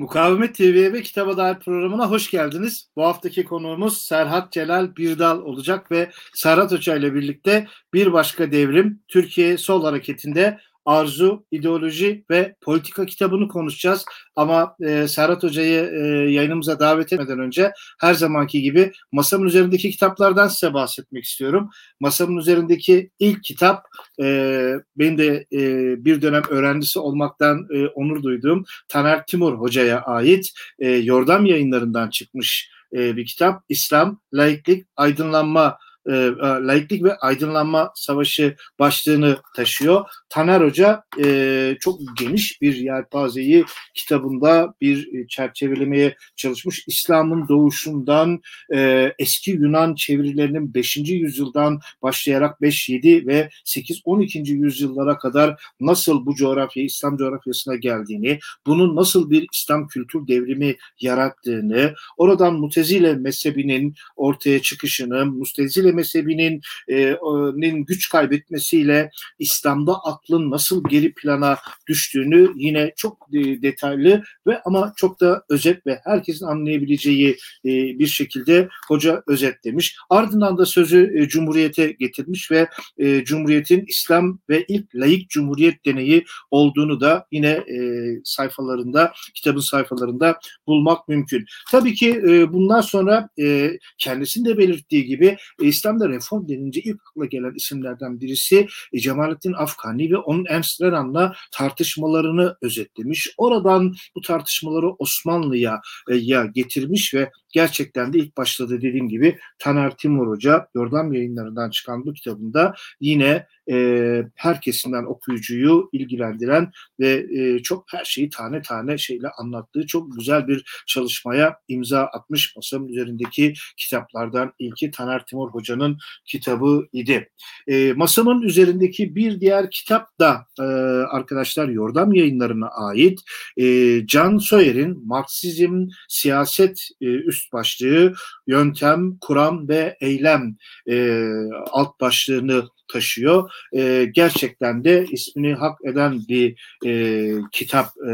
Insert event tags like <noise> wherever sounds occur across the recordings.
Mukavemet TV ve Kitaba Dair programına hoş geldiniz. Bu haftaki konuğumuz Serhat Celal Birdal olacak ve Serhat Hoca ile birlikte bir başka devrim Türkiye Sol Hareketi'nde Arzu, İdeoloji ve Politika kitabını konuşacağız. Ama e, Serhat Hoca'yı e, yayınımıza davet etmeden önce her zamanki gibi masamın üzerindeki kitaplardan size bahsetmek istiyorum. Masamın üzerindeki ilk kitap e, benim de e, bir dönem öğrencisi olmaktan e, onur duyduğum Taner Timur Hoca'ya ait e, Yordam yayınlarından çıkmış e, bir kitap. İslam, Laiklik, Aydınlanma e, e, laiklik ve aydınlanma savaşı başlığını taşıyor. Taner Hoca e, çok geniş bir yelpazeyi kitabında bir çerçevelemeye çalışmış. İslam'ın doğuşundan e, eski Yunan çevirilerinin 5. yüzyıldan başlayarak 5, 7 ve 8, 12. yüzyıllara kadar nasıl bu coğrafya İslam coğrafyasına geldiğini, bunun nasıl bir İslam kültür devrimi yarattığını, oradan Mutezile mezhebinin ortaya çıkışını, Mutezile Şafii mezhebinin e, nin güç kaybetmesiyle İslam'da aklın nasıl geri plana düştüğünü yine çok e, detaylı ve ama çok da özet ve herkesin anlayabileceği e, bir şekilde hoca özetlemiş. Ardından da sözü e, Cumhuriyet'e getirmiş ve e, Cumhuriyet'in İslam ve ilk layık Cumhuriyet deneyi olduğunu da yine e, sayfalarında, kitabın sayfalarında bulmak mümkün. Tabii ki e, bundan sonra e, kendisinin de belirttiği gibi e, İslam'da reform denince ilk akla gelen isimlerden birisi e, Cemalettin Afgani ve onun Renan'la tartışmalarını özetlemiş. Oradan bu tartışmaları Osmanlı'ya e, ya getirmiş ve gerçekten de ilk başta da dediğim gibi Taner Timur Hoca Yordam yayınlarından çıkan bu kitabında yine e, her kesimden okuyucuyu ilgilendiren ve e, çok her şeyi tane tane şeyle anlattığı çok güzel bir çalışmaya imza atmış masanın üzerindeki kitaplardan ilki Taner Timur Hoca'nın kitabı idi. E, masamın üzerindeki bir diğer kitap da e, arkadaşlar Yordam yayınlarına ait e, Can Soyer'in Marksizm Siyaset e, üst başlığı Yöntem, Kuram ve Eylem e, alt başlığını taşıyor. E, gerçekten de ismini hak eden bir e, kitap e,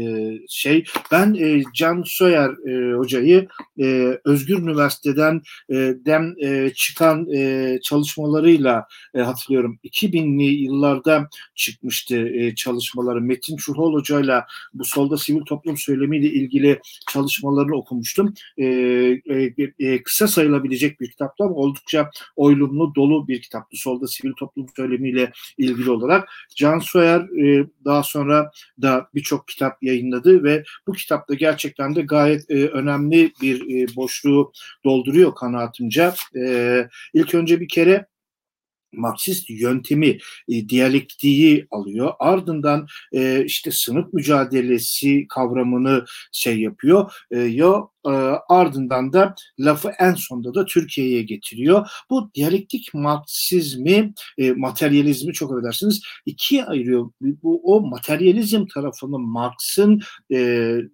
e, şey. Ben e, Can Soyer e, hocayı e, Özgür Üniversiteden e, dem e, çıkan e, çalışmalarıyla e, hatırlıyorum. 2000'li yıllarda çıkmıştı e, çalışmaları. Metin Çuhol hocayla bu solda sivil toplum söylemiyle ilgili çalışmalarını okumuştum. E, e, e, kısa sayılabilecek bir kitaptı ama oldukça oylumlu, dolu bir kitap kitaptı. Solda sivil toplum söylemiyle ilgili olarak. Can Soyer e, daha sonra da birçok kitap yayınladı ve bu kitapta gerçekten de gayet e, önemli bir e, boşluğu dolduruyor kanaatimce. E, ilk önce bir kere Marksist yöntemi, e, diyalektiği alıyor. Ardından e, işte sınıf mücadelesi kavramını şey yapıyor. E, yo e, ardından da lafı en sonda da Türkiye'ye getiriyor. Bu diyalektik Marksizmi, e, materyalizmi çok affedersiniz ikiye ayırıyor. Bu o materyalizm tarafını Marx'ın e,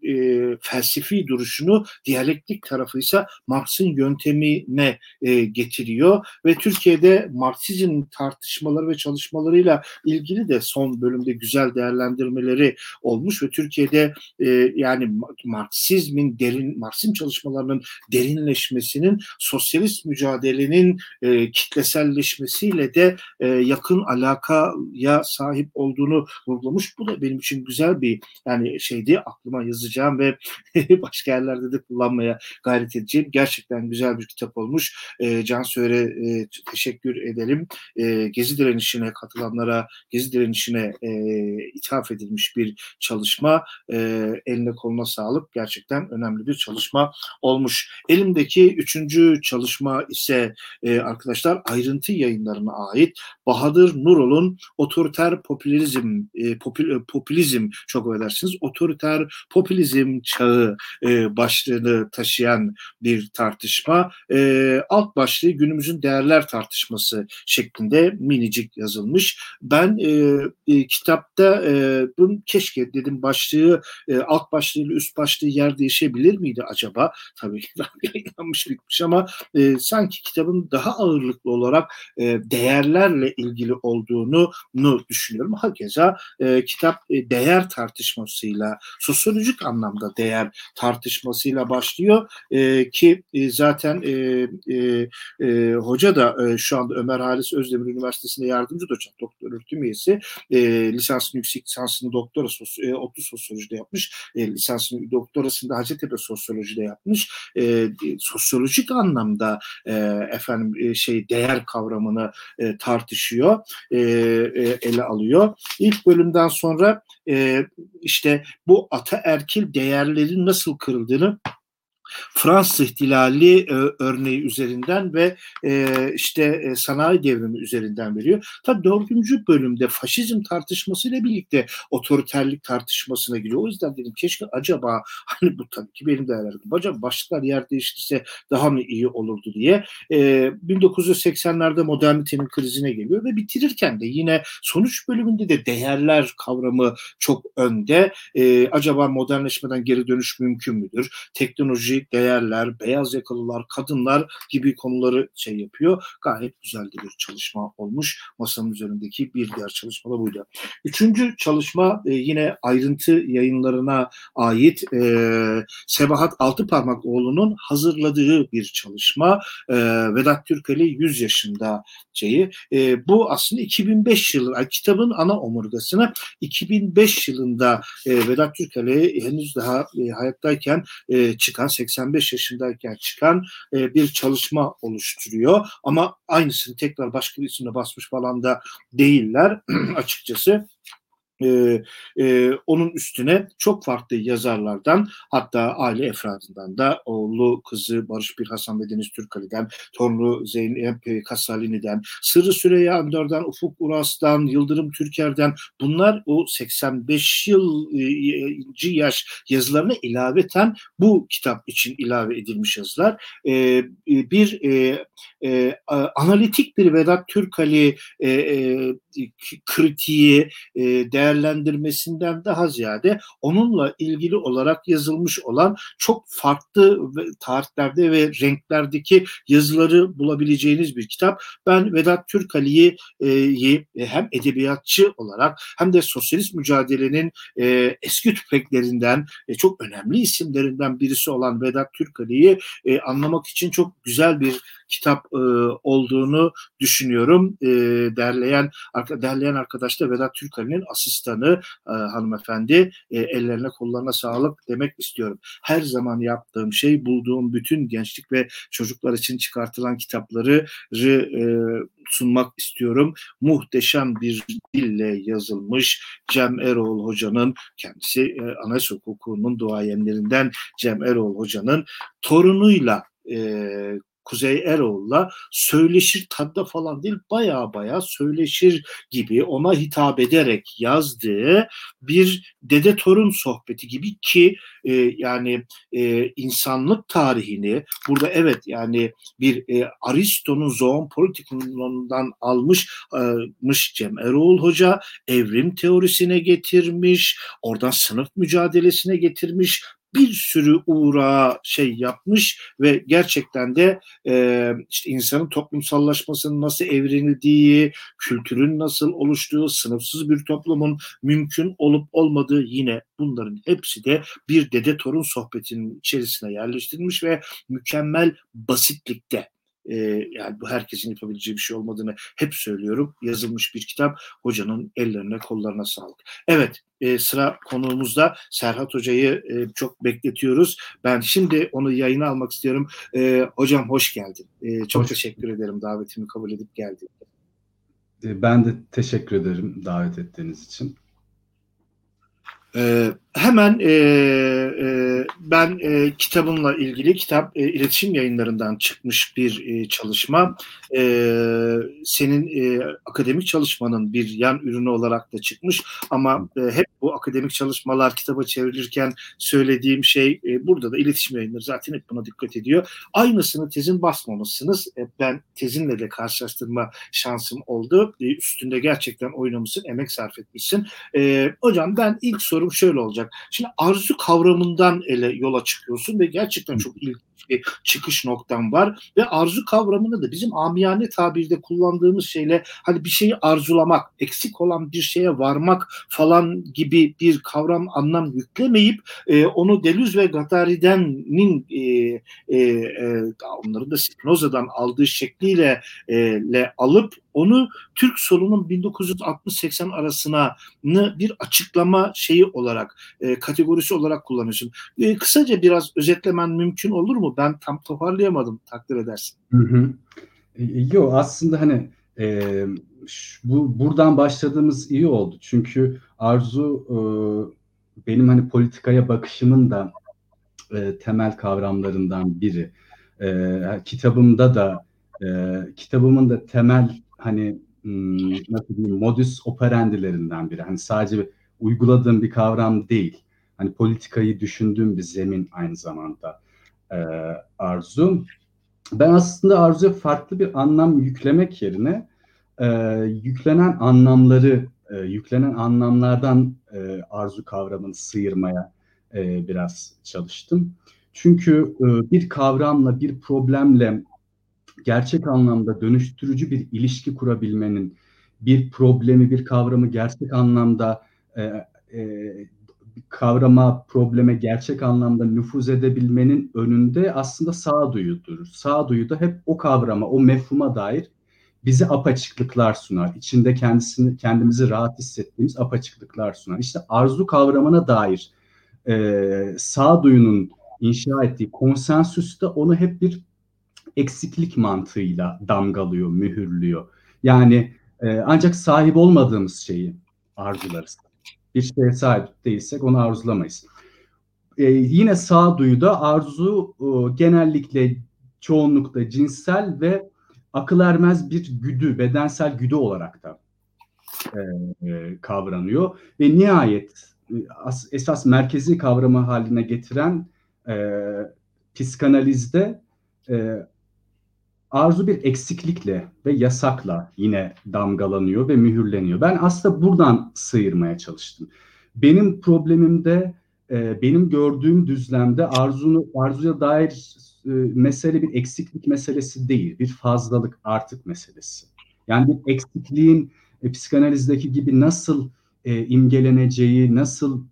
e, felsefi duruşunu, diyalektik tarafı ise Marx'ın yöntemine e, getiriyor ve Türkiye'de Marksizm tartışmaları ve çalışmalarıyla ilgili de son bölümde güzel değerlendirmeleri olmuş ve Türkiye'de e, yani Marksizmin derin Marksizm Taksim çalışmalarının derinleşmesinin sosyalist mücadelenin e, kitleselleşmesiyle de e, yakın alakaya sahip olduğunu vurgulamış. Bu da benim için güzel bir yani şeydi aklıma yazacağım ve <laughs> başka yerlerde de kullanmaya gayret edeceğim. Gerçekten güzel bir kitap olmuş. E, Can Söğre e, teşekkür edelim. E, Gezi direnişine katılanlara Gezi direnişine e, ithaf edilmiş bir çalışma. E, eline koluna sağlık. Gerçekten önemli bir çalışma çalışma olmuş. Elimdeki üçüncü çalışma ise e, arkadaşlar ayrıntı yayınlarına ait Bahadır Nurol'un otoriter popülizm e, popül, e, popülizm çok edersiniz otoriter popülizm çağı e, başlığını taşıyan bir tartışma. E, alt başlığı günümüzün değerler tartışması şeklinde minicik yazılmış. Ben e, e, kitapta e, bunu keşke dedim başlığı e, alt başlığıyla üst başlığı yer değişebilir miydi acaba? Acaba? Tabii ki <laughs> yayınlanmış bitmiş ama e, sanki kitabın daha ağırlıklı olarak e, değerlerle ilgili olduğunu düşünüyorum. Hakeza e, kitap e, değer tartışmasıyla, sosyolojik anlamda değer tartışmasıyla başlıyor e, ki e, zaten e, e, e, hoca da e, şu anda Ömer Halis Özdemir Üniversitesi'nde yardımcı doçent doktor öğretim üyesi. E, lisansını yüksek lisansını doktora sos, e, ODTÜ sosyolojide yapmış. E, lisansını doktorasını da Hacettepe sosyolojide yapmış. E, sosyolojik anlamda e, efendim e, şey değer kavramını e, tartışıyor, e, e, ele alıyor. İlk bölümden sonra e, işte bu ataerkil değerlerin nasıl kırıldığını Fransız ihtilali e, örneği üzerinden ve e, işte e, sanayi devrimi üzerinden veriyor. Tabii dördüncü bölümde faşizm tartışmasıyla birlikte otoriterlik tartışmasına giriyor. O yüzden dedim keşke acaba hani bu tabii ki benim değerlerim. Acaba başlıklar yer değiştirse daha mı iyi olurdu diye. E, 1980'lerde modernitenin krizine geliyor ve bitirirken de yine sonuç bölümünde de değerler kavramı çok önde. E, acaba modernleşmeden geri dönüş mümkün müdür? Teknoloji değerler, beyaz yakalılar, kadınlar gibi konuları şey yapıyor. Gayet güzel bir çalışma olmuş. Masanın üzerindeki bir diğer çalışma da buydu. Üçüncü çalışma e, yine ayrıntı yayınlarına ait e, Sebahat Altıparmakoğlu'nun hazırladığı bir çalışma. E, Vedat Türkeli 100 yaşında şeyi. E, bu aslında 2005 yılı yani kitabın ana omurgasını 2005 yılında e, Vedat Türkeli henüz daha e, hayattayken e, çıkan 85 yaşındayken çıkan e, bir çalışma oluşturuyor. Ama aynısını tekrar başka bir isimle basmış falan da değiller <clears throat> açıkçası e, e, onun üstüne çok farklı yazarlardan hatta aile efradından da oğlu kızı Barış Bir Hasan ve Deniz Türkali'den, torunu Zeynep Kasalini'den, Sırrı Süreyya Önder'den, Ufuk Uras'tan, Yıldırım Türker'den bunlar o 85 yıl e, yaş yazılarına ilaveten bu kitap için ilave edilmiş yazılar. E, bir e, e, analitik bir Vedat Türkali e, e, kritiği, e, değerlendirmesinden daha ziyade onunla ilgili olarak yazılmış olan çok farklı tarihlerde ve renklerdeki yazıları bulabileceğiniz bir kitap. Ben Vedat Türkali'yi e, hem edebiyatçı olarak hem de sosyalist mücadelenin e, eski tüfeklerinden e, çok önemli isimlerinden birisi olan Vedat Türkali'yi e, anlamak için çok güzel bir kitap e, olduğunu düşünüyorum. E, derleyen derleyen arkadaş da Vedat Türkali'nin asistanı e, hanımefendi. E, ellerine kollarına sağlık demek istiyorum. Her zaman yaptığım şey bulduğum bütün gençlik ve çocuklar için çıkartılan kitapları e, sunmak istiyorum. Muhteşem bir dille yazılmış Cem Erol Hoca'nın kendisi e, anayasa hukukunun duayenlerinden Cem Erol Hoca'nın torunuyla e, Kuzey Eroğlu'la söyleşir tadda falan değil baya baya söyleşir gibi ona hitap ederek yazdığı bir dede torun sohbeti gibi ki e, yani e, insanlık tarihini burada evet yani bir e, Aristo'nun zoon politikundan almış e, Cem Eroğlu Hoca evrim teorisine getirmiş oradan sınıf mücadelesine getirmiş bir sürü uğrağa şey yapmış ve gerçekten de e, işte insanın toplumsallaşmasının nasıl evrildiği, kültürün nasıl oluştuğu, sınıfsız bir toplumun mümkün olup olmadığı yine bunların hepsi de bir dede torun sohbetinin içerisine yerleştirilmiş ve mükemmel basitlikte e, yani bu herkesin yapabileceği bir şey olmadığını hep söylüyorum. Yazılmış bir kitap. Hocanın ellerine kollarına sağlık. Evet e, sıra konuğumuzda Serhat Hoca'yı e, çok bekletiyoruz. Ben şimdi onu yayına almak istiyorum. E, hocam hoş geldin. E, çok hoş. teşekkür ederim davetimi kabul edip geldiğinde. E, ben de teşekkür ederim davet ettiğiniz için. Ee, hemen e, e, ben e, kitabımla ilgili kitap e, iletişim yayınlarından çıkmış bir e, çalışma. E, senin e, akademik çalışmanın bir yan ürünü olarak da çıkmış ama e, hep bu akademik çalışmalar kitaba çevrilirken söylediğim şey e, burada da iletişim yayınları zaten hep buna dikkat ediyor. Aynısını tezin basmamışsınız. E, ben tezinle de karşılaştırma şansım oldu. E, üstünde gerçekten oynamışsın, emek sarf etmişsin. E, hocam ben ilk sorum şöyle olacak olacak. Şimdi arzu kavramından ele yola çıkıyorsun ve gerçekten çok ilginç bir çıkış noktam var ve arzu kavramını da bizim amiyane tabirde kullandığımız şeyle hani bir şeyi arzulamak, eksik olan bir şeye varmak falan gibi bir kavram anlam yüklemeyip e, onu Deleuze ve Gattari'denin e, e, e, onların da Spinoza'dan aldığı şekliyle e, le alıp onu Türk solunun 1960-80 arasına bir açıklama şeyi olarak e, kategorisi olarak kullanıyorsun. E, kısaca biraz özetlemen mümkün olur mu? Ben tam toparlayamadım takdir edersin. Hı hı. E, yok aslında hani e, bu buradan başladığımız iyi oldu. Çünkü Arzu e, benim hani politikaya bakışımın da e, temel kavramlarından biri. E, kitabımda da e, kitabımın da temel hani nasıl diyeyim modus operandilerinden biri. Hani sadece uyguladığım bir kavram değil. Hani politikayı düşündüğüm bir zemin aynı zamanda e, arzu. Ben aslında arzuya farklı bir anlam yüklemek yerine e, yüklenen anlamları, e, yüklenen anlamlardan e, arzu kavramını sıyırmaya e, biraz çalıştım. Çünkü e, bir kavramla, bir problemle gerçek anlamda dönüştürücü bir ilişki kurabilmenin, bir problemi, bir kavramı gerçek anlamda e, e, kavrama, probleme gerçek anlamda nüfuz edebilmenin önünde aslında sağduyudur. Sağduyu da hep o kavrama, o mefhuma dair bize apaçıklıklar sunar. İçinde kendisini kendimizi rahat hissettiğimiz apaçıklıklar sunar. İşte arzu kavramına dair e, sağduyunun inşa ettiği konsensüs de onu hep bir eksiklik mantığıyla damgalıyor, mühürlüyor. Yani e, ancak sahip olmadığımız şeyi arzularız. Bir şeye sahip değilsek onu arzulamayız. E, yine sağduyuda arzu e, genellikle çoğunlukta cinsel ve akıl ermez bir güdü, bedensel güdü olarak da e, e, kavranıyor. Ve nihayet e, as, esas merkezi kavramı haline getiren e, psikanalizde e, arzu bir eksiklikle ve yasakla yine damgalanıyor ve mühürleniyor. Ben aslında buradan sıyırmaya çalıştım. Benim problemimde, e, benim gördüğüm düzlemde arzunu arzuya dair e, mesele bir eksiklik meselesi değil, bir fazlalık artık meselesi. Yani bir eksikliğin e, psikanalizdeki gibi nasıl imgeleneceği, nasıl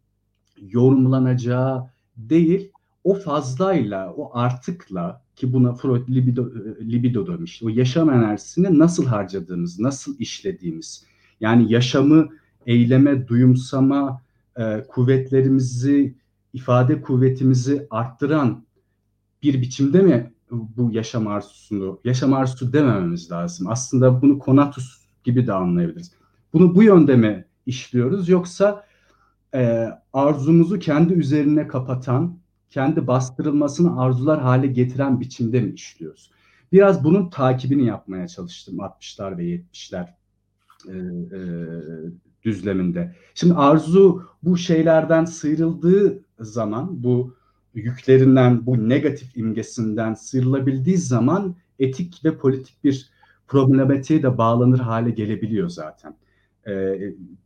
yorumlanacağı değil, o fazlayla, o artıkla ki buna Freud libido, libido demiş. O yaşam enerjisini nasıl harcadığımız, nasıl işlediğimiz. Yani yaşamı, eyleme, duyumsama, e, kuvvetlerimizi, ifade kuvvetimizi arttıran bir biçimde mi bu yaşam arzusunu, yaşam arzusu demememiz lazım. Aslında bunu konatus gibi de anlayabiliriz. Bunu bu yönde mi işliyoruz yoksa e, arzumuzu kendi üzerine kapatan, kendi bastırılmasını arzular hale getiren biçimde mi işliyoruz? Biraz bunun takibini yapmaya çalıştım 60'lar ve 70'ler e, e, düzleminde. Şimdi arzu bu şeylerden sıyrıldığı zaman bu yüklerinden, bu negatif imgesinden sıyrılabildiği zaman etik ve politik bir problematiğe de bağlanır hale gelebiliyor zaten. E,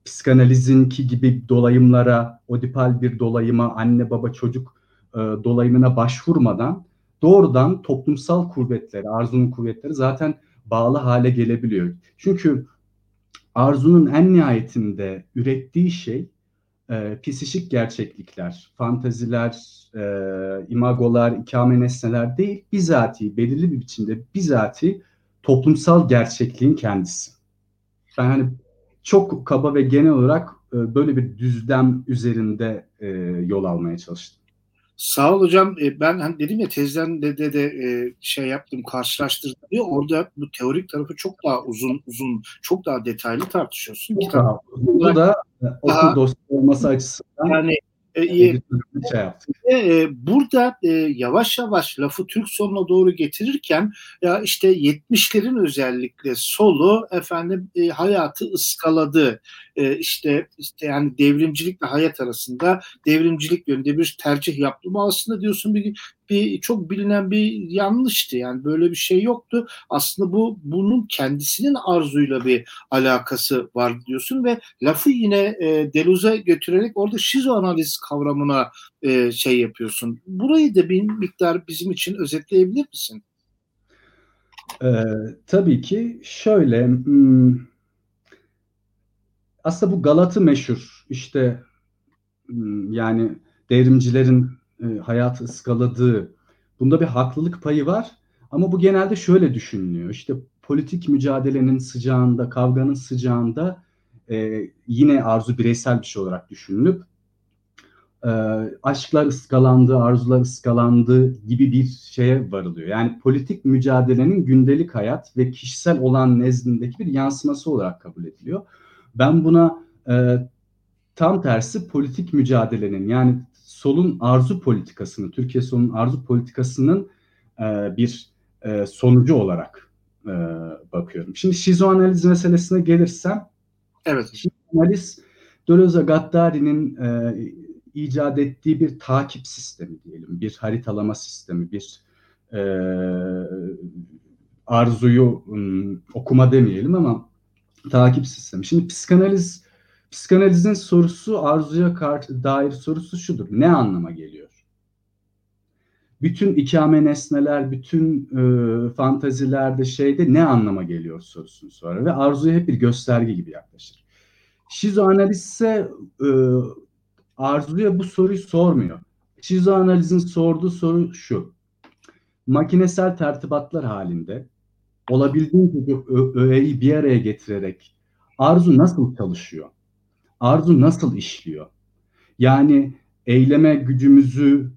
psikanalizinki gibi dolayımlara, odipal bir dolayıma, anne baba çocuk e, dolayımına başvurmadan doğrudan toplumsal kuvvetleri, arzunun kuvvetleri zaten bağlı hale gelebiliyor. Çünkü arzunun en nihayetinde ürettiği şey e, psişik gerçeklikler, fantaziler, e, imagolar, ikame nesneler değil, bizatihi, belirli bir biçimde bizatihi toplumsal gerçekliğin kendisi. Ben hani çok kaba ve genel olarak e, böyle bir düzlem üzerinde e, yol almaya çalıştım. Sağ ol hocam. E, ben hani dedim ya tezden de de, de e, şey yaptım, karşılaştırdım diye orada bu teorik tarafı çok daha uzun uzun, çok daha detaylı tartışıyorsun. Daha Bu da e, okul dostu olması açısından yani e, şey yaptım. E, burada e, yavaş yavaş lafı Türk soluna doğru getirirken ya işte 70'lerin özellikle solu efendim e, hayatı ıskaladı. E, işte işte yani devrimcilikle hayat arasında devrimcilik yönünde bir tercih yaptım. Aslında diyorsun bir, bir çok bilinen bir yanlıştı. Yani böyle bir şey yoktu. Aslında bu bunun kendisinin arzuyla bir alakası var diyorsun ve lafı yine e, Deleuze'e götürerek orada şizoanaliz kavramına e, şey yapıyorsun. Burayı da bir miktar bizim için özetleyebilir misin? Ee, tabii ki şöyle hmm, aslında bu Galat'ı meşhur işte hmm, yani devrimcilerin e, hayatı ıskaladığı bunda bir haklılık payı var ama bu genelde şöyle düşünülüyor işte politik mücadelenin sıcağında kavganın sıcağında e, yine arzu bireysel bir şey olarak düşünülüp e, aşklar ıskalandı, arzular ıskalandı gibi bir şeye varılıyor. Yani politik mücadelenin gündelik hayat ve kişisel olan nezdindeki bir yansıması olarak kabul ediliyor. Ben buna e, tam tersi politik mücadelenin yani solun arzu politikasını, Türkiye solun arzu politikasının e, bir e, sonucu olarak e, bakıyorum. Şimdi şizoanaliz meselesine gelirsem, evet. şizoanaliz Deleuze Gattari'nin e, icat ettiği bir takip sistemi diyelim, bir haritalama sistemi, bir e, arzuyu um, okuma demeyelim ama takip sistemi. Şimdi psikanaliz psikanalizin sorusu arzuya karşı dair sorusu şudur. Ne anlama geliyor? Bütün ikame nesneler, bütün e, fantazilerde şeyde ne anlama geliyor sorusunu sorar ve arzuya hep bir gösterge gibi yaklaşır. Şizoanaliz ise e, Arzu'ya bu soruyu sormuyor. Şizoanalizin sorduğu soru şu. Makinesel tertibatlar halinde olabildiğince öğeyi bir araya getirerek arzu nasıl çalışıyor? Arzu nasıl işliyor? Yani eyleme gücümüzü,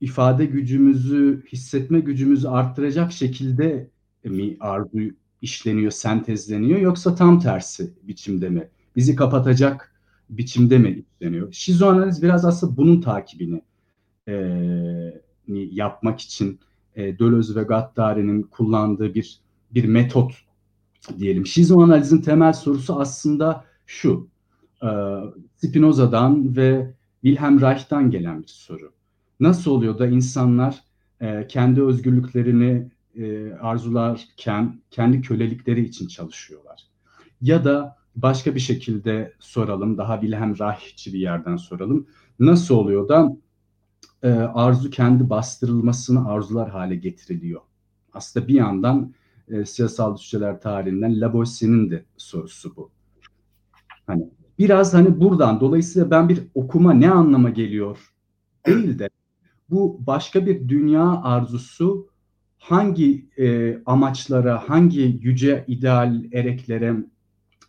ifade gücümüzü, hissetme gücümüzü arttıracak şekilde mi arzu işleniyor, sentezleniyor yoksa tam tersi biçimde mi? Bizi kapatacak biçimde mi işleniyor? Şizoanaliz biraz aslında bunun takibini e, yapmak için e, Deleuze ve Gattari'nin kullandığı bir bir metot diyelim. Şizoanalizin temel sorusu aslında şu. E, Spinoza'dan ve Wilhelm Reich'tan gelen bir soru. Nasıl oluyor da insanlar e, kendi özgürlüklerini e, arzularken kendi kölelikleri için çalışıyorlar? Ya da başka bir şekilde soralım. Daha Wilhelm Reich'çi bir yerden soralım. Nasıl oluyor da e, arzu kendi bastırılmasını arzular hale getiriliyor? Aslında bir yandan e, siyasal düşünceler tarihinden Lavoisier'in de sorusu bu. Hani biraz hani buradan dolayısıyla ben bir okuma ne anlama geliyor değil de bu başka bir dünya arzusu hangi e, amaçlara, hangi yüce ideal ereklere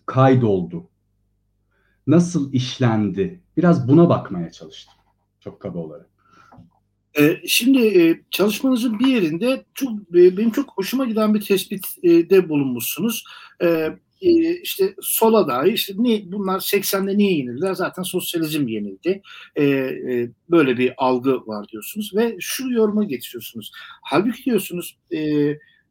kaydoldu? Nasıl işlendi? Biraz buna bakmaya çalıştım. Çok kaba olarak. Ee, şimdi e, çalışmanızın bir yerinde çok e, benim çok hoşuma giden bir tespitte bulunmuşsunuz. Ee, e, işte sola dair işte bunlar 80'de niye yenildiler? Zaten sosyalizm yenildi. Ee, böyle bir algı var diyorsunuz ve şu yoruma getiriyorsunuz. Halbuki diyorsunuz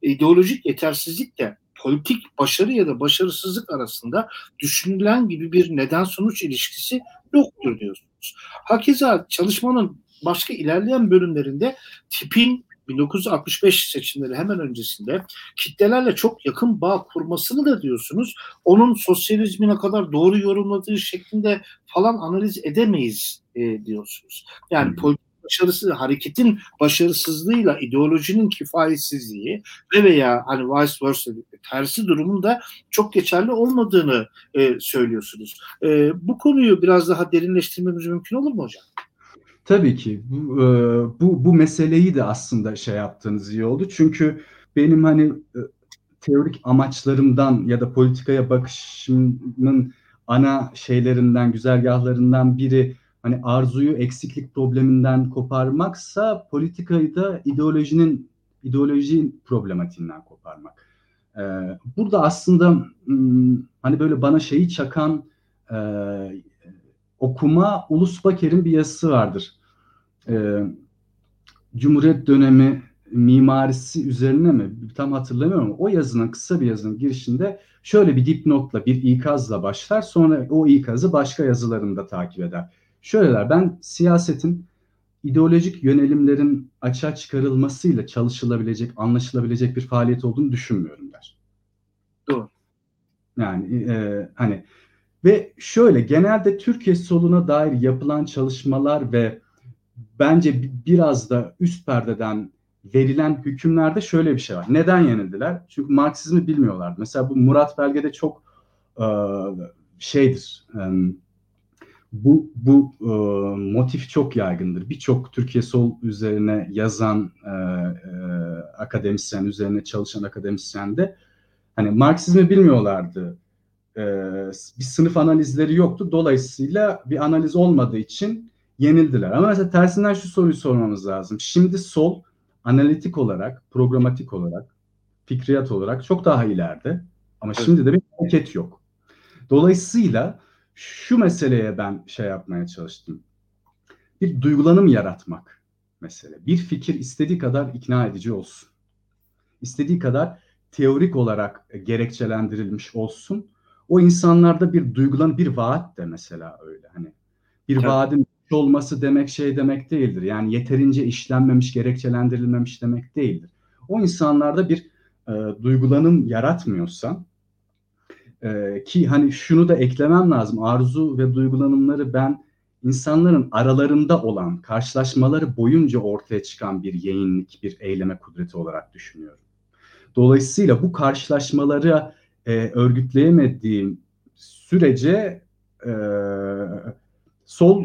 ideolojik yetersizlik de politik başarı ya da başarısızlık arasında düşünülen gibi bir neden sonuç ilişkisi yoktur diyorsunuz. Hakeza çalışmanın başka ilerleyen bölümlerinde tipin 1965 seçimleri hemen öncesinde kitlelerle çok yakın bağ kurmasını da diyorsunuz. Onun sosyalizmi ne kadar doğru yorumladığı şeklinde falan analiz edemeyiz e, diyorsunuz. Yani hmm. politik başarısı, hareketin başarısızlığıyla ideolojinin kifayetsizliği ve veya hani vice versa tersi durumun da çok geçerli olmadığını e, söylüyorsunuz. E, bu konuyu biraz daha derinleştirmemiz mümkün olur mu hocam? Tabii ki bu, e, bu, bu meseleyi de aslında şey yaptığınız iyi oldu. Çünkü benim hani e, teorik amaçlarımdan ya da politikaya bakışımın ana şeylerinden, güzergahlarından biri hani arzuyu eksiklik probleminden koparmaksa politikayı da ideolojinin ideoloji problematiğinden koparmak. Ee, burada aslında hani böyle bana şeyi çakan e, okuma Ulus Baker'in bir yazısı vardır. Ee, Cumhuriyet dönemi mimarisi üzerine mi tam hatırlamıyorum ama o yazının kısa bir yazının girişinde şöyle bir dipnotla bir ikazla başlar sonra o ikazı başka yazılarında takip eder. Şöyleler ben siyasetin ideolojik yönelimlerin açığa çıkarılmasıyla çalışılabilecek, anlaşılabilecek bir faaliyet olduğunu düşünmüyorum der. Doğru. Yani e, hani ve şöyle genelde Türkiye soluna dair yapılan çalışmalar ve bence biraz da üst perdeden verilen hükümlerde şöyle bir şey var. Neden yenildiler? Çünkü Marksizmi bilmiyorlar. Mesela bu Murat Belge'de çok e, şeydir. E, bu bu e, motif çok yaygındır. Birçok Türkiye sol üzerine yazan e, e, akademisyen, üzerine çalışan akademisyen de hani Marksizmi bilmiyorlardı. E, bir sınıf analizleri yoktu. Dolayısıyla bir analiz olmadığı için yenildiler. Ama mesela tersinden şu soruyu sormamız lazım. Şimdi sol analitik olarak, programatik olarak, fikriyat olarak çok daha ileride. Ama evet. şimdi de bir hareket yok. Dolayısıyla şu meseleye ben şey yapmaya çalıştım. Bir duygulanım yaratmak mesele. Bir fikir istediği kadar ikna edici olsun. İstediği kadar teorik olarak gerekçelendirilmiş olsun. O insanlarda bir duygulan bir vaat de mesela öyle hani bir Tabii. vaadin olması demek şey demek değildir. Yani yeterince işlenmemiş, gerekçelendirilmemiş demek değildir. O insanlarda bir e, duygulanım yaratmıyorsa ee, ki hani şunu da eklemem lazım. Arzu ve duygulanımları ben insanların aralarında olan karşılaşmaları boyunca ortaya çıkan bir yayınlık, bir eyleme kudreti olarak düşünüyorum. Dolayısıyla bu karşılaşmaları e, örgütleyemediğim sürece e, sol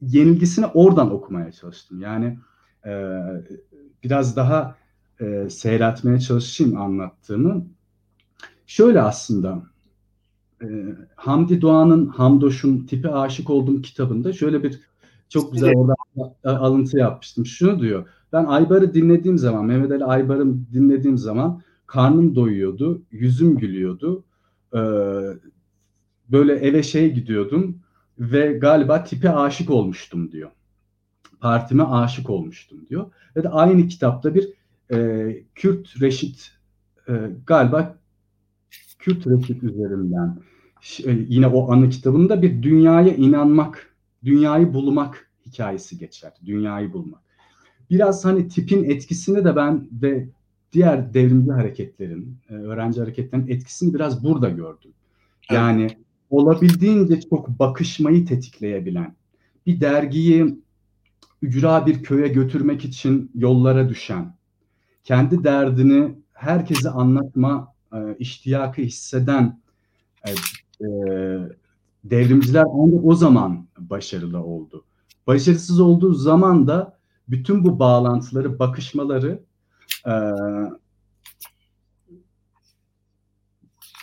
yenilgisini oradan okumaya çalıştım. Yani e, biraz daha e, seyretmeye çalışayım anlattığımı. Şöyle aslında e, Hamdi Doğan'ın Hamdoş'un tipi aşık olduğum kitabında şöyle bir çok güzel orada alıntı yapmıştım. Şunu diyor. Ben Aybar'ı dinlediğim zaman, Mehmet Ali Aybar'ı dinlediğim zaman karnım doyuyordu, yüzüm gülüyordu. Ee, böyle eve şey gidiyordum ve galiba tipe aşık olmuştum diyor. Partime aşık olmuştum diyor. Ve de aynı kitapta bir e, Kürt Reşit e, galiba Kürt Refik üzerinden e, yine o anı kitabında bir dünyaya inanmak, dünyayı bulmak hikayesi geçer. Dünyayı bulmak. Biraz hani tipin etkisini de ben ve diğer devrimci hareketlerin, e, öğrenci hareketlerin etkisini biraz burada gördüm. Yani olabildiğince çok bakışmayı tetikleyebilen, bir dergiyi ücra bir köye götürmek için yollara düşen, kendi derdini herkese anlatma e, iştiyakı hisseden e, e, devrimciler ancak o zaman başarılı oldu. Başarısız olduğu zaman da bütün bu bağlantıları, bakışmaları e,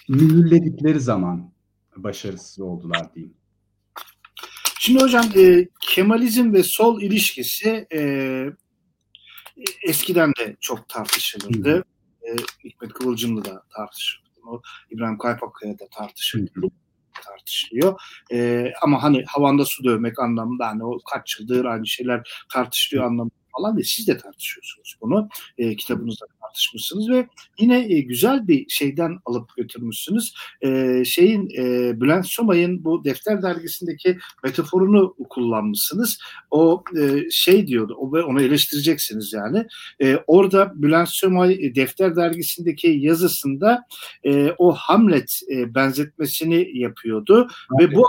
mühürledikleri zaman başarısız oldular diyeyim. Şimdi hocam e, Kemalizm ve sol ilişkisi e, eskiden de çok tartışılırdı. Hı e, Hikmet Kıvılcımlı da tartışıldı. O İbrahim Kaypakkaya da tartışıldı. tartışılıyor. E, ama hani havanda su dövmek anlamında hani o kaç yıldır aynı şeyler tartışılıyor anlamında falan ve siz de tartışıyorsunuz bunu. E, kitabınızda tartışmışsınız ve yine e, güzel bir şeyden alıp götürmüşsünüz. E, şeyin e, Bülent Somay'ın bu Defter dergisindeki metaforunu kullanmışsınız. O e, şey diyordu, o, onu eleştireceksiniz yani. E, orada Bülent Somay e, Defter dergisindeki yazısında e, o Hamlet e, benzetmesini yapıyordu Hamlet. ve bu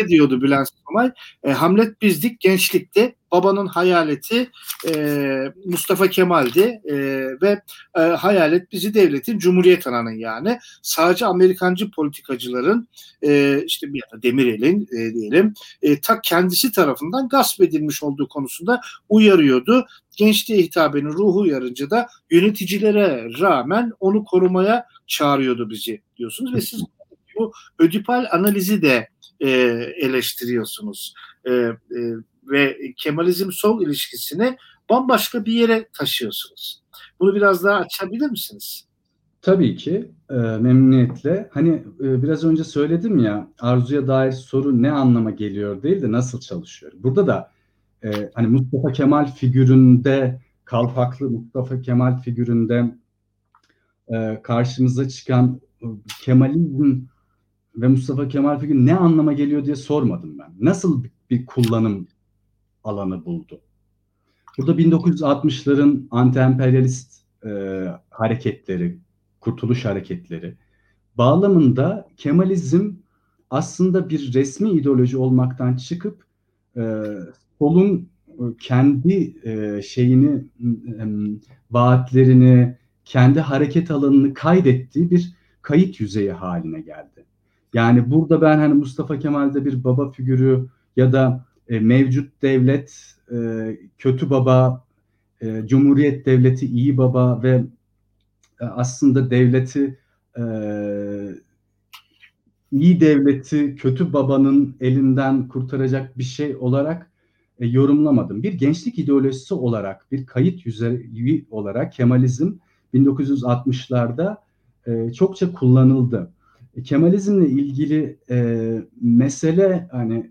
ne diyordu Bülent Somay? E, Hamlet bizdik gençlikte babanın hayaleti e, Mustafa Kemal'di e, ve e, hayalet bizi devletin Cumhuriyet ananın yani sadece Amerikancı politikacıların e, işte bir ya Demirel'in e, diyelim e, ta kendisi tarafından gasp edilmiş olduğu konusunda uyarıyordu. Gençliğe hitabenin ruhu uyarınca da yöneticilere rağmen onu korumaya çağırıyordu bizi diyorsunuz ve siz bu ödipal analizi de e, eleştiriyorsunuz. E, e, ve Kemalizm sol ilişkisini bambaşka bir yere taşıyorsunuz. Bunu biraz daha açabilir misiniz? Tabii ki e, memnuniyetle. Hani e, biraz önce söyledim ya arzuya dair soru ne anlama geliyor değil de nasıl çalışıyor. Burada da e, hani Mustafa Kemal figüründe kalpaklı Mustafa Kemal figüründe e, karşımıza çıkan Kemalizm ve Mustafa Kemal figürü ne anlama geliyor diye sormadım ben. Nasıl bir kullanım alanı buldu? Burada 1960'ların anti-emperyalist e, hareketleri, kurtuluş hareketleri bağlamında Kemalizm aslında bir resmi ideoloji olmaktan çıkıp e, solun kendi e, şeyini, e, vaatlerini, kendi hareket alanını kaydettiği bir kayıt yüzeyi haline geldi. Yani burada ben hani Mustafa Kemal'de bir baba figürü ya da e, mevcut devlet e, kötü baba, e, cumhuriyet devleti iyi baba ve e, aslında devleti e, iyi devleti kötü babanın elinden kurtaracak bir şey olarak e, yorumlamadım. Bir gençlik ideolojisi olarak, bir kayıt yüzeyi olarak Kemalizm 1960'larda e, çokça kullanıldı. E, Kemalizmle ilgili e, mesele hani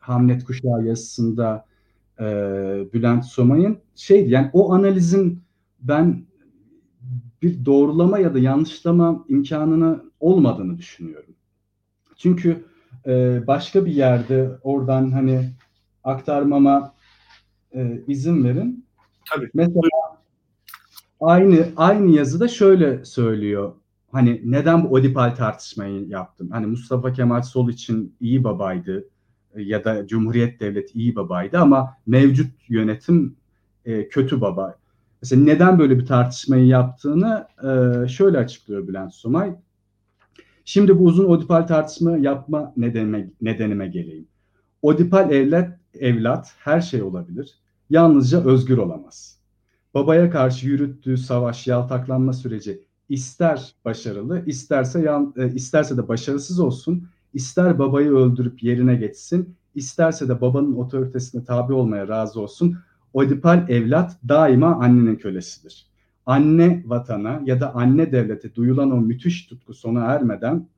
Hamlet Kuşağı yazısında e, Bülent Somay'ın şeydi yani o analizin ben bir doğrulama ya da yanlışlama imkanını olmadığını düşünüyorum. Çünkü e, başka bir yerde oradan hani aktarmama e, izin verin. Tabii. Mesela aynı aynı yazıda şöyle söylüyor. Hani neden bu Odipal tartışmayı yaptım? Hani Mustafa Kemal Sol için iyi babaydı ya da Cumhuriyet Devleti iyi babaydı ama mevcut yönetim e, kötü baba. Mesela neden böyle bir tartışmayı yaptığını e, şöyle açıklıyor Bülent Somay. Şimdi bu uzun Odipal tartışma yapma nedenime, nedenime geleyim. Odipal evlat, evlat her şey olabilir. Yalnızca özgür olamaz. Babaya karşı yürüttüğü savaş, yaltaklanma süreci ister başarılı, isterse yan, e, isterse de başarısız olsun, ister babayı öldürüp yerine geçsin, isterse de babanın otoritesine tabi olmaya razı olsun. Odipal evlat daima annenin kölesidir. Anne vatana ya da anne devlete duyulan o müthiş tutku sona ermeden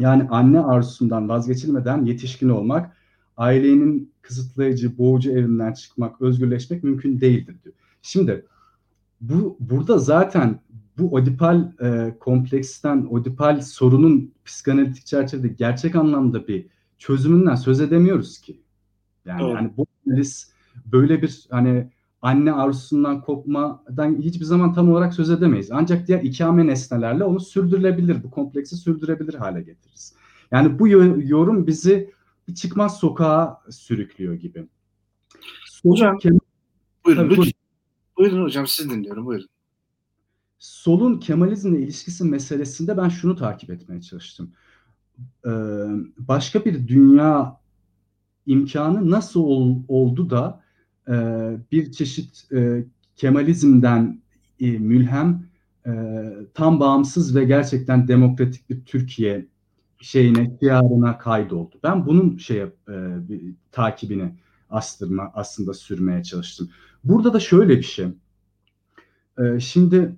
yani anne arzusundan vazgeçilmeden yetişkin olmak, ailenin kısıtlayıcı, boğucu evinden çıkmak, özgürleşmek mümkün değildir diyor. Şimdi bu burada zaten bu odipal e, kompleksten, odipal sorunun psikanalitik çerçevede gerçek anlamda bir çözümünden söz edemiyoruz ki. Yani, yani bu analiz böyle bir hani anne arzusundan kopmadan hiçbir zaman tam olarak söz edemeyiz. Ancak diğer ikame nesnelerle onu sürdürülebilir, bu kompleksi sürdürebilir hale getiririz. Yani bu yorum bizi bir çıkmaz sokağa sürüklüyor gibi. Hocam, Kemal... buyurun, lütfen. Buyurun hocam siz dinliyorum buyurun. Solun Kemalizmle ilişkisi meselesinde ben şunu takip etmeye çalıştım. Ee, başka bir dünya imkanı nasıl ol, oldu da e, bir çeşit e, Kemalizmden e, mülhem e, tam bağımsız ve gerçekten demokratik bir Türkiye şeyine, şiarına kaydoldu. Ben bunun şey e, bir, takibini astırma aslında sürmeye çalıştım. Burada da şöyle bir şey. E, şimdi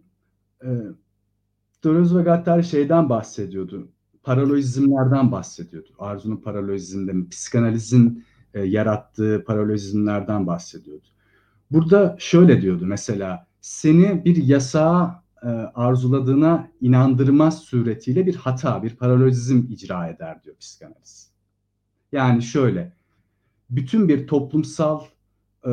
e, Deleuze ve Gattari şeyden bahsediyordu. Paralojizmlerden bahsediyordu. Arzu'nun paralojizmden, psikanalizin e, yarattığı paralojizmlerden bahsediyordu. Burada şöyle diyordu mesela seni bir yasağa e, arzuladığına inandırmaz suretiyle bir hata, bir paralojizm icra eder diyor psikanaliz. Yani şöyle, bütün bir toplumsal, e,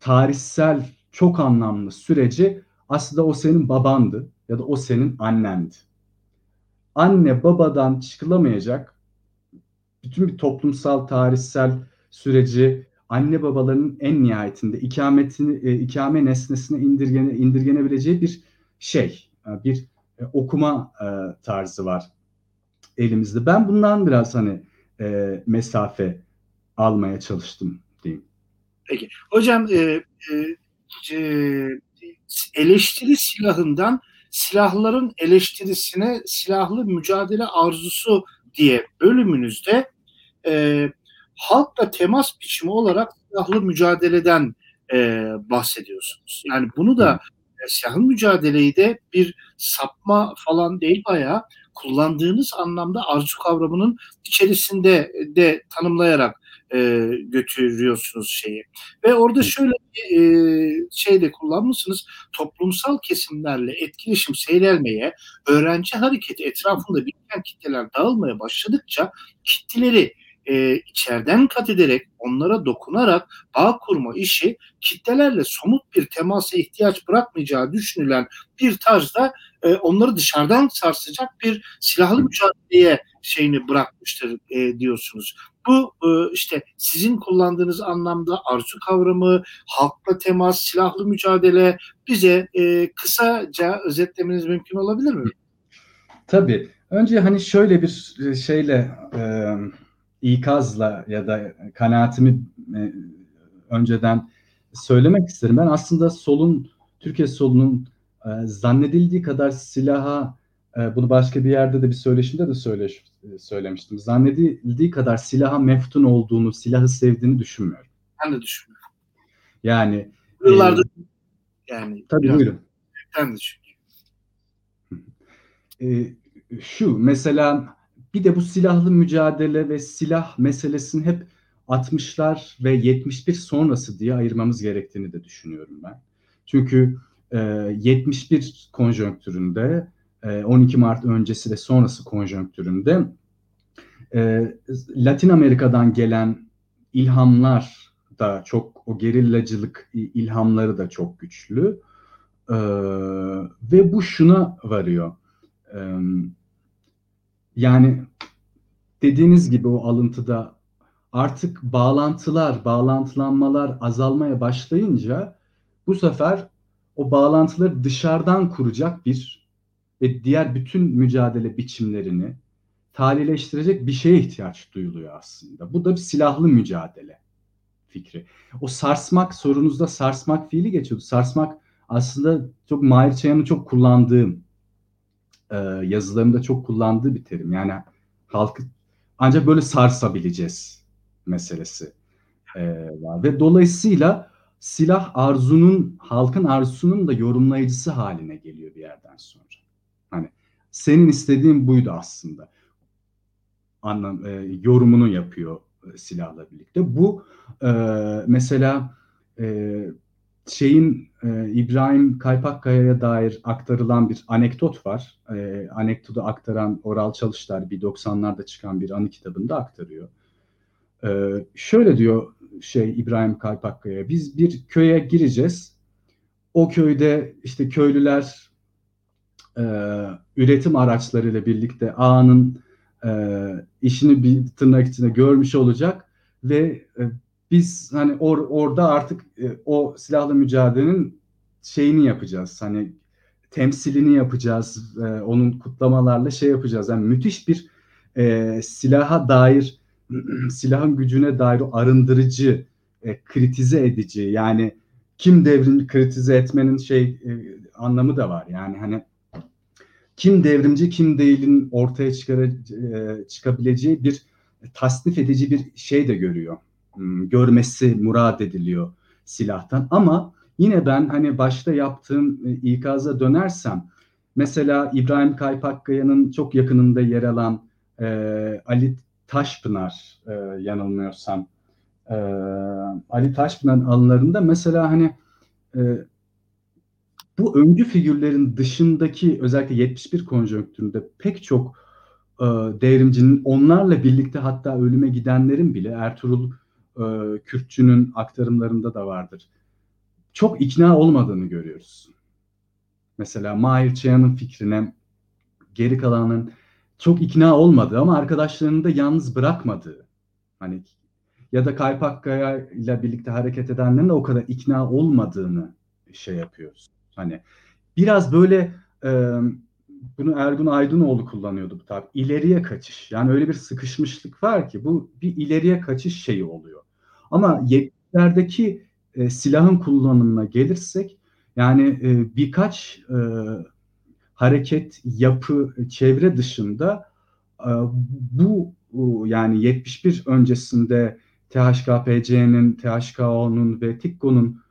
tarihsel, çok anlamlı süreci aslında o senin babandı ya da o senin annendi. Anne babadan çıkılamayacak bütün bir toplumsal, tarihsel süreci anne babalarının en nihayetinde ikametini, e, ikame nesnesine indirgene, indirgenebileceği bir şey, e, bir e, okuma e, tarzı var elimizde. Ben bundan biraz hani e, mesafe almaya çalıştım diyeyim. Peki. Hocam e, e, e, eleştiri silahından silahların eleştirisine silahlı mücadele arzusu diye bölümünüzde e, halkla temas biçimi olarak silahlı mücadeleden e, bahsediyorsunuz. Yani bunu da e, silahlı mücadeleyi de bir sapma falan değil bayağı kullandığınız anlamda arzu kavramının içerisinde de tanımlayarak e, götürüyorsunuz şeyi. Ve orada şöyle bir e, şey de kullanmışsınız. Toplumsal kesimlerle etkileşim seyrelmeye, öğrenci hareketi etrafında biriken kitleler dağılmaya başladıkça kitleleri e, içeriden kat ederek, onlara dokunarak bağ kurma işi kitlelerle somut bir temasa ihtiyaç bırakmayacağı düşünülen bir tarzda e, onları dışarıdan sarsacak bir silahlı mücadeleye şeyini bırakmıştır e, diyorsunuz. Bu e, işte sizin kullandığınız anlamda arzu kavramı, halkla temas, silahlı mücadele bize e, kısaca özetlemeniz mümkün olabilir mi? Tabii. Önce hani şöyle bir şeyle e, ikazla ya da kanaatimi e, önceden söylemek isterim. Ben aslında solun, Türkiye solunun e, zannedildiği kadar silaha, e, bunu başka bir yerde de bir söyleşimde de söyle, söylemiştim. Zannedildiği kadar silaha meftun olduğunu, silahı sevdiğini düşünmüyorum. Ben de düşünmüyorum. Yani Yıllardır e, yani tabii buyurun. Ben de düşünüyorum. E, şu mesela bir de bu silahlı mücadele ve silah meselesini hep 60'lar ve 71 sonrası diye ayırmamız gerektiğini de düşünüyorum ben. Çünkü e, 71 konjonktüründe, e, 12 Mart öncesi ve sonrası konjonktüründe e, Latin Amerika'dan gelen ilhamlar da çok, o gerillacılık ilhamları da çok güçlü. E, ve bu şuna varıyor. E, yani dediğiniz gibi o alıntıda artık bağlantılar, bağlantılanmalar azalmaya başlayınca bu sefer o bağlantıları dışarıdan kuracak bir ve diğer bütün mücadele biçimlerini talileştirecek bir şeye ihtiyaç duyuluyor aslında. Bu da bir silahlı mücadele fikri. O sarsmak sorunuzda sarsmak fiili geçiyordu. Sarsmak aslında çok Mahir Çayan'ın çok kullandığım e, yazılarında çok kullandığı bir terim. Yani halkı ancak böyle sarsabileceğiz meselesi e, var. Ve dolayısıyla silah arzunun, halkın arzusunun da yorumlayıcısı haline geliyor bir yerden sonra. Hani senin istediğin buydu aslında. Anlam, e, yorumunu yapıyor e, silahla birlikte. Bu e, mesela e, şeyin e, İbrahim Kaypakkaya'ya dair aktarılan bir anekdot var. E, anekdotu aktaran Oral Çalışlar bir 90'larda çıkan bir anı kitabında aktarıyor. E, şöyle diyor şey İbrahim Kaypakkaya, biz bir köye gireceğiz. O köyde işte köylüler e, üretim araçlarıyla birlikte ağanın e, işini bir tırnak içinde görmüş olacak ve e, biz hani or, orada artık e, o silahlı mücadelenin şeyini yapacağız. Hani temsilini yapacağız. E, onun kutlamalarla şey yapacağız. Yani müthiş bir e, silaha dair <clears throat> silahın gücüne dair arındırıcı, e, kritize edici yani kim devrimci kritize etmenin şey e, anlamı da var. Yani hani kim devrimci kim değilin ortaya çıkar, e, çıkabileceği bir tasnif edici bir şey de görüyor Hmm, görmesi murad ediliyor silahtan. Ama yine ben hani başta yaptığım e, ikaza dönersem mesela İbrahim Kaypakkaya'nın çok yakınında yer alan e, Ali Taşpınar e, yanılmıyorsam e, Ali Taşpınar anılarında mesela hani e, bu öncü figürlerin dışındaki özellikle 71 konjonktüründe pek çok e, devrimcinin onlarla birlikte hatta ölüme gidenlerin bile Ertuğrul e, Kürtçünün aktarımlarında da vardır. Çok ikna olmadığını görüyoruz. Mesela Mahir Çayan'ın fikrine geri kalanın çok ikna olmadığı ama arkadaşlarını da yalnız bırakmadığı hani ya da Kaypakkaya ile birlikte hareket edenlerin de o kadar ikna olmadığını şey yapıyoruz. Hani biraz böyle e, bunu Ergun Aydınoğlu kullanıyordu bu tabi. İleriye kaçış. Yani öyle bir sıkışmışlık var ki bu bir ileriye kaçış şeyi oluyor. Ama 70'lerdeki e, silahın kullanımına gelirsek yani e, birkaç e, hareket, yapı, çevre dışında e, bu yani 71 öncesinde THKPC'nin, THKO'nun ve TİKKO'nun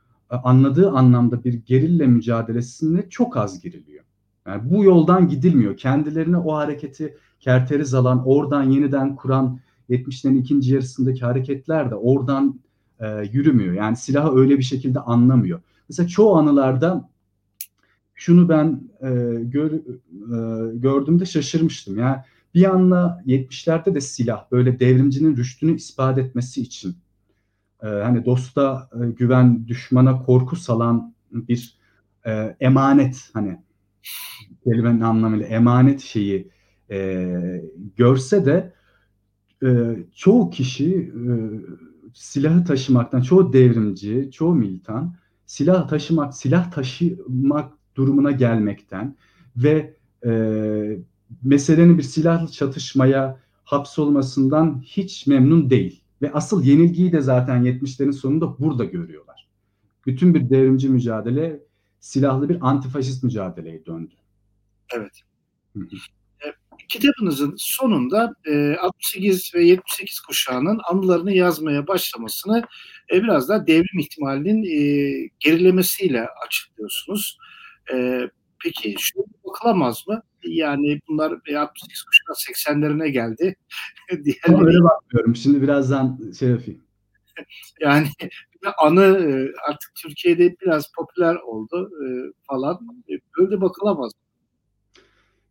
anladığı anlamda bir gerilla mücadelesine çok az giriliyor. Yani bu yoldan gidilmiyor. Kendilerine o hareketi kerteriz alan, oradan yeniden kuran 70'lerin ikinci yarısındaki hareketler de oradan e, yürümüyor. Yani silahı öyle bir şekilde anlamıyor. Mesela çoğu anılarda şunu ben e, gör, e, gördüğümde şaşırmıştım. Yani bir anla 70'lerde de silah böyle devrimcinin rüştünü ispat etmesi için e, hani dosta e, güven, düşmana korku salan bir e, emanet hani kelimenin anlamıyla emanet şeyi e, görse de e, çoğu kişi e, silahı taşımaktan, çoğu devrimci, çoğu militan silah taşımak, silah taşımak durumuna gelmekten ve e, meselenin bir silahlı çatışmaya hapsolmasından hiç memnun değil. Ve asıl yenilgiyi de zaten 70'lerin sonunda burada görüyorlar. Bütün bir devrimci mücadele silahlı bir antifaşist mücadeleye döndü. Evet. E, kitabınızın sonunda e, 68 ve 78 kuşağının anılarını yazmaya başlamasını e, biraz daha devrim ihtimalinin e, gerilemesiyle açıklıyorsunuz. E, peki şu bakılamaz mı? Yani bunlar 68 kuşağı 80'lerine geldi. <laughs> Diğerleri... Öyle bakmıyorum. Şimdi birazdan şey yapayım. <laughs> yani anı e, artık Türkiye'de biraz popüler oldu e, falan. E, böyle bakılamaz.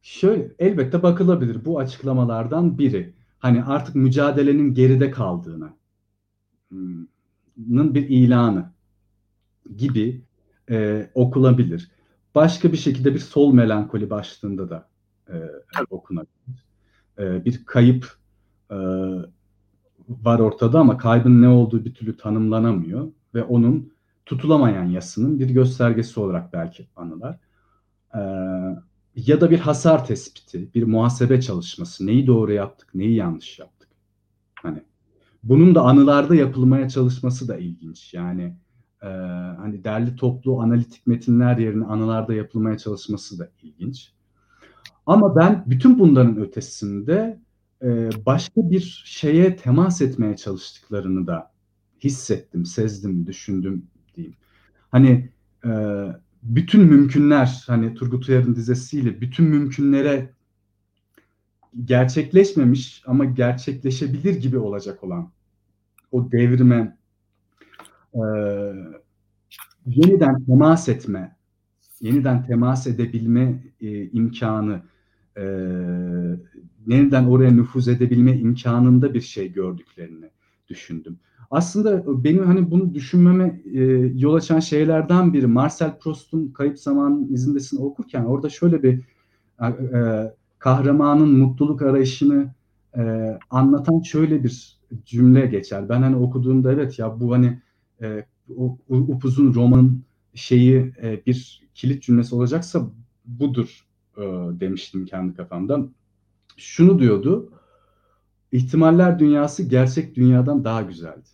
Şöyle elbette bakılabilir. Bu açıklamalardan biri. Hani artık mücadelenin geride kaldığını bir ilanı gibi e, okunabilir. Başka bir şekilde bir sol melankoli başlığında da e, okunabilir. E, bir kayıp e, var ortada ama kaybın ne olduğu bir türlü tanımlanamıyor ve onun tutulamayan yasının bir göstergesi olarak belki anılar. Ee, ya da bir hasar tespiti, bir muhasebe çalışması. Neyi doğru yaptık, neyi yanlış yaptık. Hani bunun da anılarda yapılmaya çalışması da ilginç. Yani e, hani derli toplu analitik metinler yerine anılarda yapılmaya çalışması da ilginç. Ama ben bütün bunların ötesinde e, başka bir şeye temas etmeye çalıştıklarını da hissettim, sezdim, düşündüm diyeyim. Hani e, bütün mümkünler, hani Turgut Uyar'ın dizesiyle bütün mümkünlere gerçekleşmemiş ama gerçekleşebilir gibi olacak olan o devrime e, yeniden temas etme, yeniden temas edebilme e, imkanı e, yeniden oraya nüfuz edebilme imkanında bir şey gördüklerini düşündüm. Aslında benim hani bunu düşünmeme e, yol açan şeylerden biri Marcel Proust'un Kayıp Zamanın İzindesin okurken orada şöyle bir e, e, kahramanın mutluluk arayışını e, anlatan şöyle bir cümle geçer. Ben hani okuduğumda evet ya bu hani e, upuzun romanın şeyi e, bir kilit cümlesi olacaksa budur e, demiştim kendi kafamda. Şunu diyordu. İhtimaller dünyası gerçek dünyadan daha güzeldi.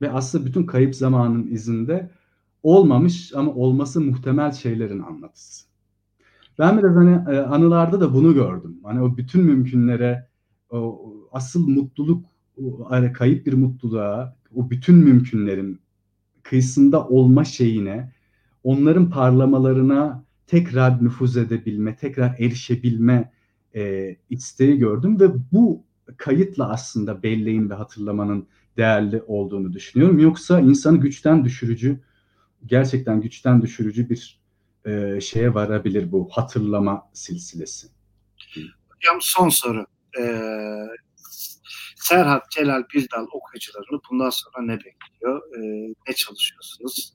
Ve aslında bütün kayıp zamanın izinde olmamış ama olması muhtemel şeylerin anlatısı. Ben biraz hani e, anılarda da bunu gördüm. Hani o bütün mümkünlere, o asıl mutluluk, hani kayıp bir mutluluğa, o bütün mümkünlerin kıyısında olma şeyine, onların parlamalarına tekrar nüfuz edebilme, tekrar erişebilme e, isteği gördüm ve bu kayıtla aslında belleğin ve hatırlamanın değerli olduğunu düşünüyorum. Yoksa insanı güçten düşürücü, gerçekten güçten düşürücü bir e, şeye varabilir bu hatırlama silsilesi. Hocam son soru. Ee, Serhat Celal Birdal okuyucularını bundan sonra ne bekliyor? Ee, ne çalışıyorsunuz?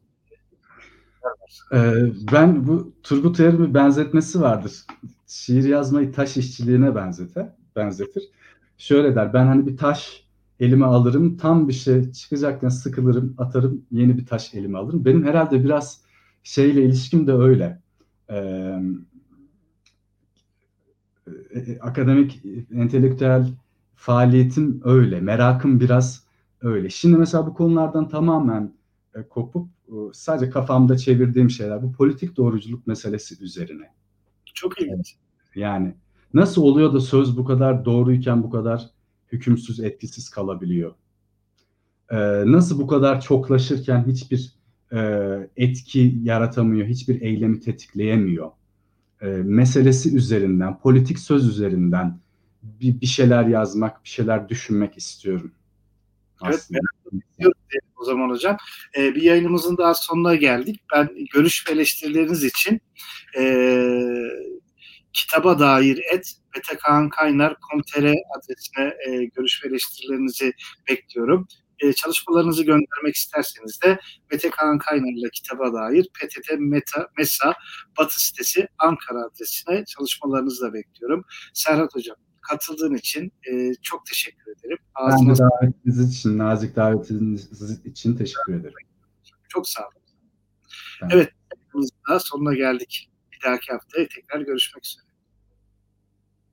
Ee, ben bu Turgut Uyar'ın bir benzetmesi vardır. Şiir yazmayı taş işçiliğine benzeter, benzetir. Şöyle der, ben hani bir taş elime alırım, tam bir şey çıkacakken sıkılırım, atarım, yeni bir taş elime alırım. Benim herhalde biraz şeyle ilişkim de öyle. Ee, akademik, entelektüel faaliyetim öyle, merakım biraz öyle. Şimdi mesela bu konulardan tamamen e, kopup e, sadece kafamda çevirdiğim şeyler bu politik doğruculuk meselesi üzerine. Çok iyi. Yani nasıl oluyor da söz bu kadar doğruyken bu kadar hükümsüz, etkisiz kalabiliyor? Ee, nasıl bu kadar çoklaşırken hiçbir e, etki yaratamıyor, hiçbir eylemi tetikleyemiyor? E, meselesi üzerinden, politik söz üzerinden bir, bir şeyler yazmak, bir şeyler düşünmek istiyorum. Evet, merak o zaman hocam. Ee, bir yayınımızın daha sonuna geldik. Ben görüş ve eleştirileriniz için e, kitaba dair et betekankaynar.com.tr adresine e, görüş ve eleştirilerinizi bekliyorum. E, çalışmalarınızı göndermek isterseniz de Mete Kaan Kaynar'la kitaba dair PTT Meta, MESA Batı sitesi Ankara adresine çalışmalarınızı da bekliyorum. Serhat Hocam katıldığın için e, çok teşekkür ederim. Ağzına... Ben de davetiniz için, nazik davetiniz için teşekkür ederim. Çok sağ olun. Ben... Evet, sonuna geldik. Bir dahaki haftaya tekrar görüşmek üzere.